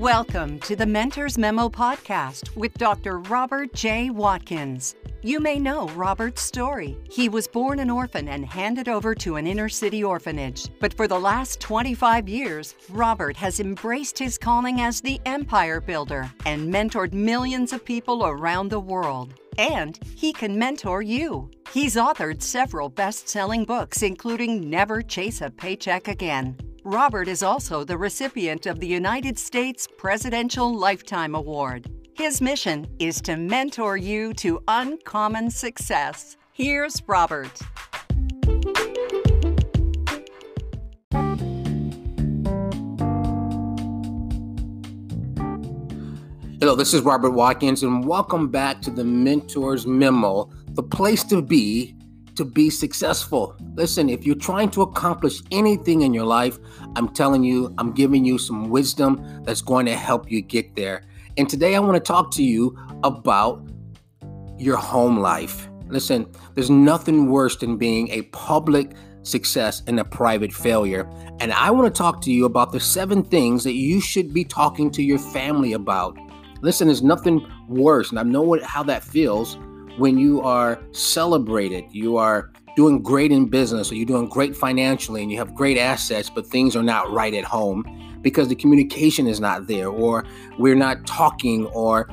Welcome to the Mentors Memo podcast with Dr. Robert J. Watkins. You may know Robert's story. He was born an orphan and handed over to an inner city orphanage. But for the last 25 years, Robert has embraced his calling as the empire builder and mentored millions of people around the world. And he can mentor you. He's authored several best selling books, including Never Chase a Paycheck Again. Robert is also the recipient of the United States Presidential Lifetime Award. His mission is to mentor you to uncommon success. Here's Robert. Hello, this is Robert Watkins, and welcome back to the Mentors Memo, the place to be to be successful. Listen, if you're trying to accomplish anything in your life, I'm telling you, I'm giving you some wisdom that's going to help you get there. And today I want to talk to you about your home life. Listen, there's nothing worse than being a public success and a private failure. And I want to talk to you about the seven things that you should be talking to your family about. Listen, there's nothing worse, and I know what, how that feels when you are celebrated, you are doing great in business, or you're doing great financially, and you have great assets, but things are not right at home because the communication is not there, or we're not talking, or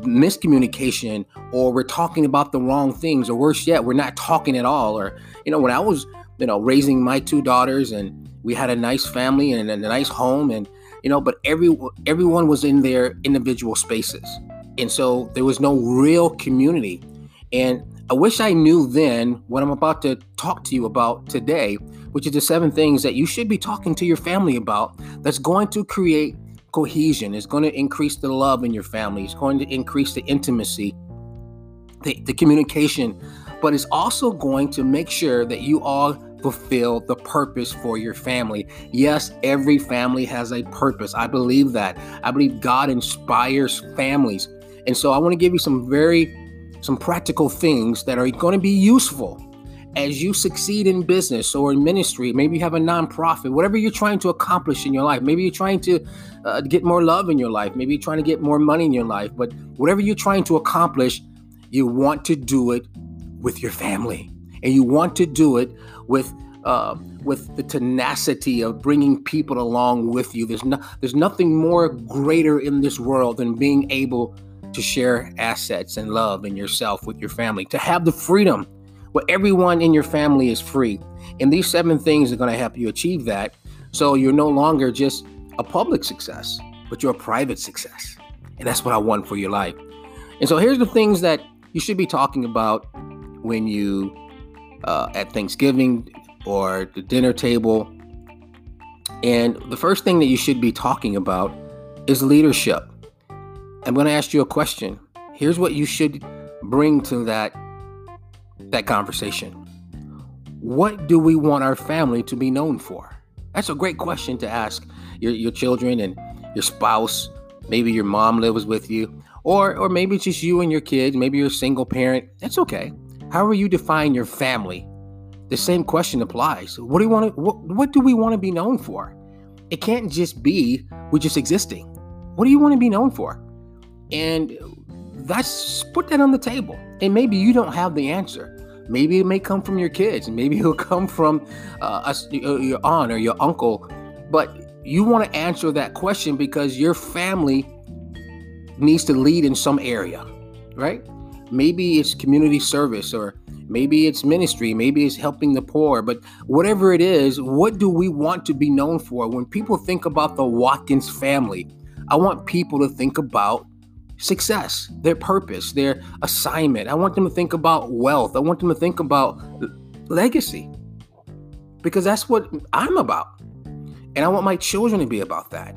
miscommunication, or we're talking about the wrong things, or worse yet, we're not talking at all. Or, you know, when I was, you know, raising my two daughters and we had a nice family and a nice home, and, you know, but every everyone was in their individual spaces. And so there was no real community and I wish I knew then what I'm about to talk to you about today, which is the seven things that you should be talking to your family about that's going to create cohesion, it's going to increase the love in your family, it's going to increase the intimacy, the, the communication, but it's also going to make sure that you all fulfill the purpose for your family. Yes, every family has a purpose. I believe that. I believe God inspires families. And so I want to give you some very some practical things that are going to be useful as you succeed in business or in ministry. Maybe you have a nonprofit, whatever you're trying to accomplish in your life. Maybe you're trying to uh, get more love in your life. Maybe you're trying to get more money in your life. But whatever you're trying to accomplish, you want to do it with your family, and you want to do it with. Uh, with the tenacity of bringing people along with you. There's no, there's nothing more greater in this world than being able to share assets and love and yourself with your family, to have the freedom where everyone in your family is free. And these seven things are going to help you achieve that. So you're no longer just a public success, but you're a private success. And that's what I want for your life. And so here's the things that you should be talking about when you uh, at Thanksgiving or the dinner table. And the first thing that you should be talking about is leadership. I'm going to ask you a question. Here's what you should bring to that that conversation. What do we want our family to be known for? That's a great question to ask your, your children and your spouse. Maybe your mom lives with you, or or maybe it's just you and your kids. Maybe you're a single parent. That's okay. However you define your family, the same question applies. What do you want to? What, what do we want to be known for? It can't just be we're just existing. What do you want to be known for? And that's put that on the table. And maybe you don't have the answer. Maybe it may come from your kids. Maybe it'll come from uh, uh your aunt or your uncle. But you want to answer that question because your family needs to lead in some area, right? Maybe it's community service or maybe it's ministry, maybe it's helping the poor, but whatever it is, what do we want to be known for? When people think about the Watkins family, I want people to think about success, their purpose, their assignment. I want them to think about wealth. I want them to think about legacy because that's what I'm about. And I want my children to be about that.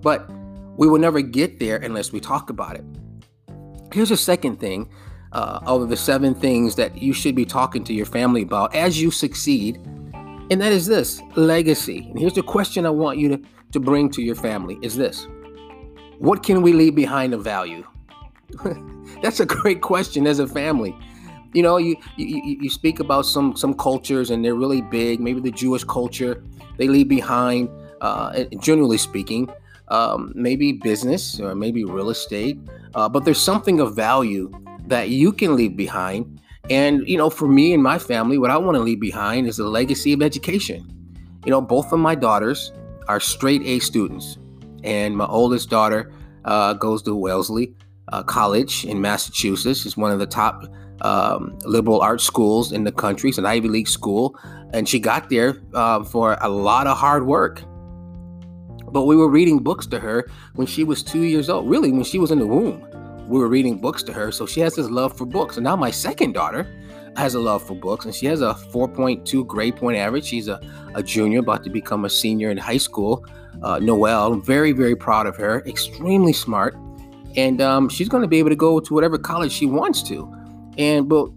But we will never get there unless we talk about it. Here's a second thing uh, of the seven things that you should be talking to your family about as you succeed. And that is this legacy. And here's the question I want you to, to bring to your family is this what can we leave behind of value? That's a great question as a family. You know, you, you you speak about some some cultures and they're really big. Maybe the Jewish culture they leave behind, uh, generally speaking, um, maybe business or maybe real estate, uh, but there's something of value that you can leave behind. And, you know, for me and my family, what I want to leave behind is a legacy of education. You know, both of my daughters are straight A students, and my oldest daughter uh, goes to Wellesley uh, College in Massachusetts. It's one of the top um, liberal arts schools in the country. It's an Ivy League school, and she got there uh, for a lot of hard work. But we were reading books to her when she was two years old. Really, when she was in the womb, we were reading books to her. So she has this love for books. And now my second daughter has a love for books, and she has a 4.2 grade point average. She's a, a junior, about to become a senior in high school. Uh, Noelle, very, very proud of her. Extremely smart, and um, she's going to be able to go to whatever college she wants to. And but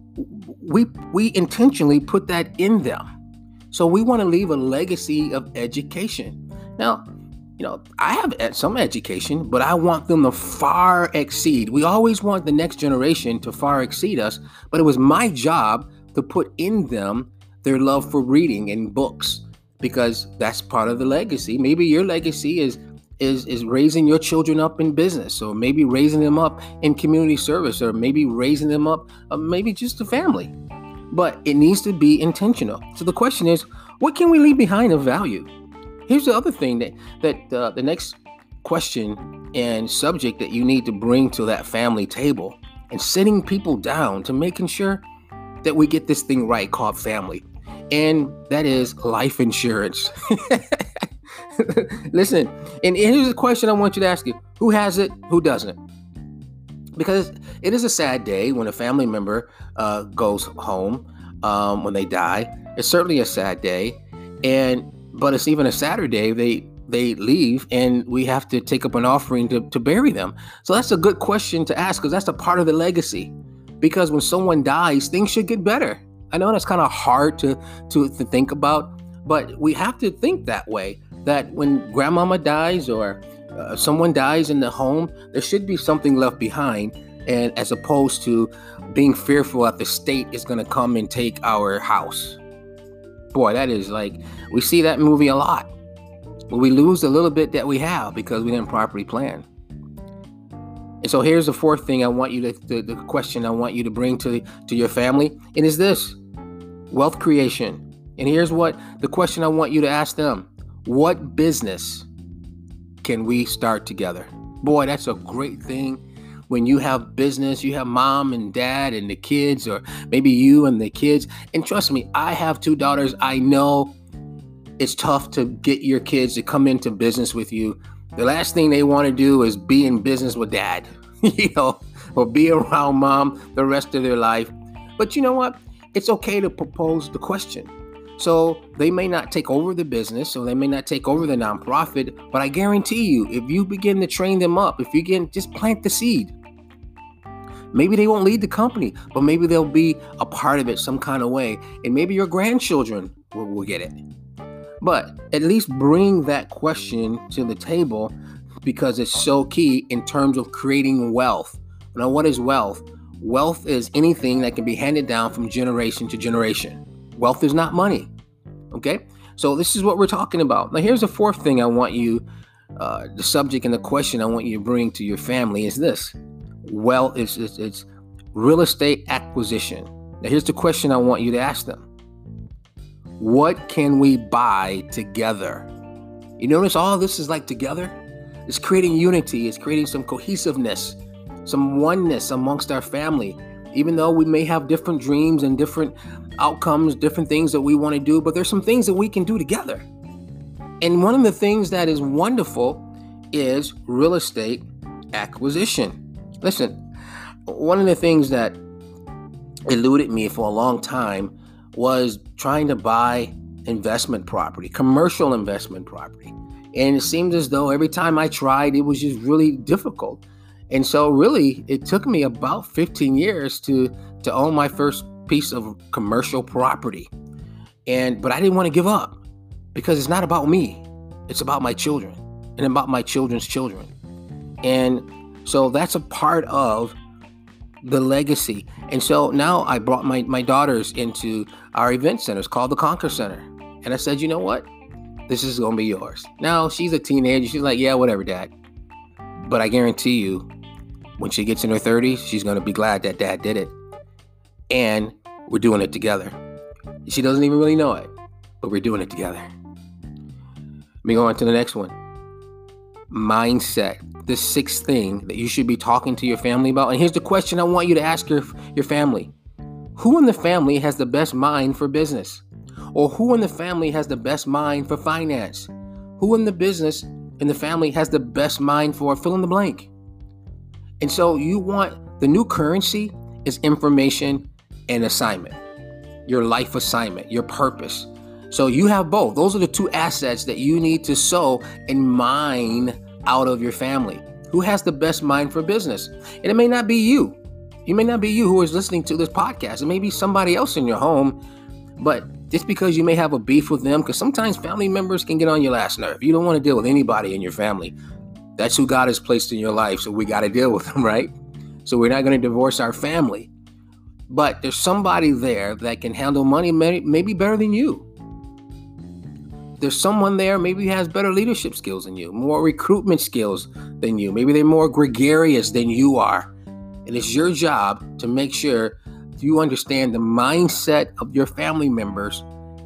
we we intentionally put that in them, so we want to leave a legacy of education. Now, you know, I have some education, but I want them to far exceed. We always want the next generation to far exceed us, but it was my job to put in them their love for reading and books because that's part of the legacy. Maybe your legacy is is is raising your children up in business or maybe raising them up in community service or maybe raising them up uh, maybe just a family. But it needs to be intentional. So the question is, what can we leave behind of value? Here's the other thing that that uh, the next question and subject that you need to bring to that family table and sitting people down to making sure that we get this thing right called family. And that is life insurance. Listen, and here's a question I want you to ask you who has it, who doesn't? Because it is a sad day when a family member uh, goes home um, when they die. It's certainly a sad day. And but it's even a Saturday. They they leave and we have to take up an offering to, to bury them. So that's a good question to ask because that's a part of the legacy. Because when someone dies, things should get better. I know that's kind of hard to, to, to think about, but we have to think that way that when grandmama dies or uh, someone dies in the home, there should be something left behind. And as opposed to being fearful that the state is going to come and take our house boy, that is like we see that movie a lot. We lose a little bit that we have because we didn't properly plan. And so here's the fourth thing I want you to the, the question I want you to bring to to your family. It is this wealth creation. And here's what the question I want you to ask them. What business can we start together? Boy, that's a great thing when you have business, you have mom and dad and the kids, or maybe you and the kids. And trust me, I have two daughters. I know it's tough to get your kids to come into business with you. The last thing they want to do is be in business with dad, you know, or be around mom the rest of their life. But you know what? It's okay to propose the question. So they may not take over the business, so they may not take over the nonprofit, but I guarantee you, if you begin to train them up, if you can just plant the seed, Maybe they won't lead the company, but maybe they'll be a part of it some kind of way. And maybe your grandchildren will, will get it. But at least bring that question to the table because it's so key in terms of creating wealth. Now, what is wealth? Wealth is anything that can be handed down from generation to generation. Wealth is not money. Okay? So, this is what we're talking about. Now, here's the fourth thing I want you, uh, the subject and the question I want you to bring to your family is this well it's, it's, it's real estate acquisition. Now here's the question I want you to ask them. What can we buy together? You notice all this is like together? It's creating unity, it's creating some cohesiveness, some oneness amongst our family. Even though we may have different dreams and different outcomes, different things that we want to do, but there's some things that we can do together. And one of the things that is wonderful is real estate acquisition. Listen, one of the things that eluded me for a long time was trying to buy investment property, commercial investment property. And it seemed as though every time I tried, it was just really difficult. And so, really, it took me about 15 years to, to own my first piece of commercial property. And but I didn't want to give up because it's not about me. It's about my children and about my children's children. And so that's a part of the legacy. And so now I brought my, my daughters into our event centers called the Conquer Center. And I said, you know what? This is gonna be yours. Now she's a teenager. She's like, yeah, whatever, dad. But I guarantee you, when she gets in her 30s, she's gonna be glad that dad did it. And we're doing it together. She doesn't even really know it, but we're doing it together. Let me go on to the next one. Mindset. The sixth thing that you should be talking to your family about. And here's the question I want you to ask your, your family Who in the family has the best mind for business? Or who in the family has the best mind for finance? Who in the business in the family has the best mind for fill in the blank? And so you want the new currency is information and assignment, your life assignment, your purpose. So you have both. Those are the two assets that you need to sow and mine out of your family. Who has the best mind for business? And it may not be you. You may not be you who is listening to this podcast. It may be somebody else in your home, but just because you may have a beef with them, because sometimes family members can get on your last nerve. You don't want to deal with anybody in your family. That's who God has placed in your life, so we got to deal with them, right? So we're not going to divorce our family. But there's somebody there that can handle money maybe better than you. There's someone there maybe has better leadership skills than you, more recruitment skills than you. Maybe they're more gregarious than you are. And it's your job to make sure you understand the mindset of your family members.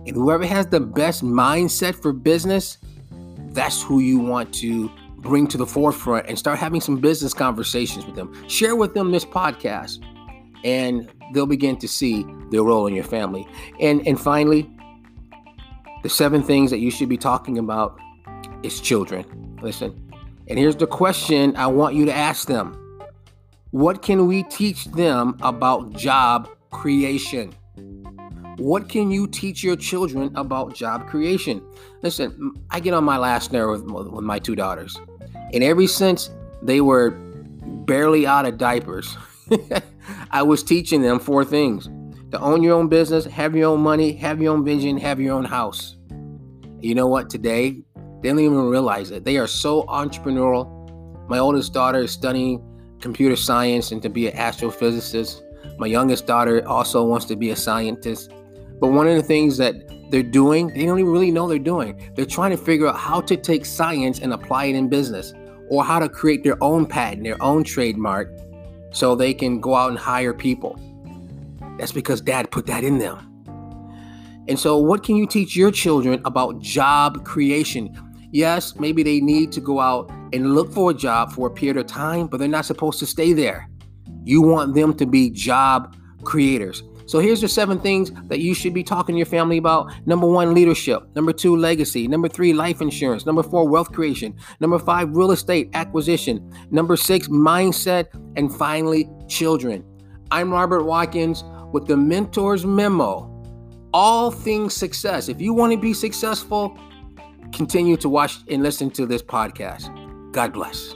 And whoever has the best mindset for business, that's who you want to bring to the forefront and start having some business conversations with them. Share with them this podcast, and they'll begin to see their role in your family. And and finally, the seven things that you should be talking about is children. Listen. And here's the question I want you to ask them. What can we teach them about job creation? What can you teach your children about job creation? Listen, I get on my last nerve with, with my two daughters. And ever since they were barely out of diapers, I was teaching them four things to own your own business, have your own money, have your own vision, have your own house. You know what? Today, they don't even realize it. They are so entrepreneurial. My oldest daughter is studying computer science and to be an astrophysicist. My youngest daughter also wants to be a scientist. But one of the things that they're doing, they don't even really know they're doing. They're trying to figure out how to take science and apply it in business or how to create their own patent, their own trademark so they can go out and hire people. That's because dad put that in them. And so, what can you teach your children about job creation? Yes, maybe they need to go out and look for a job for a period of time, but they're not supposed to stay there. You want them to be job creators. So here's the seven things that you should be talking to your family about. Number one, leadership. Number two, legacy. Number three, life insurance. Number four, wealth creation. Number five, real estate acquisition. Number six, mindset. And finally, children. I'm Robert Watkins with the Mentors Memo. All things success. If you want to be successful, continue to watch and listen to this podcast. God bless.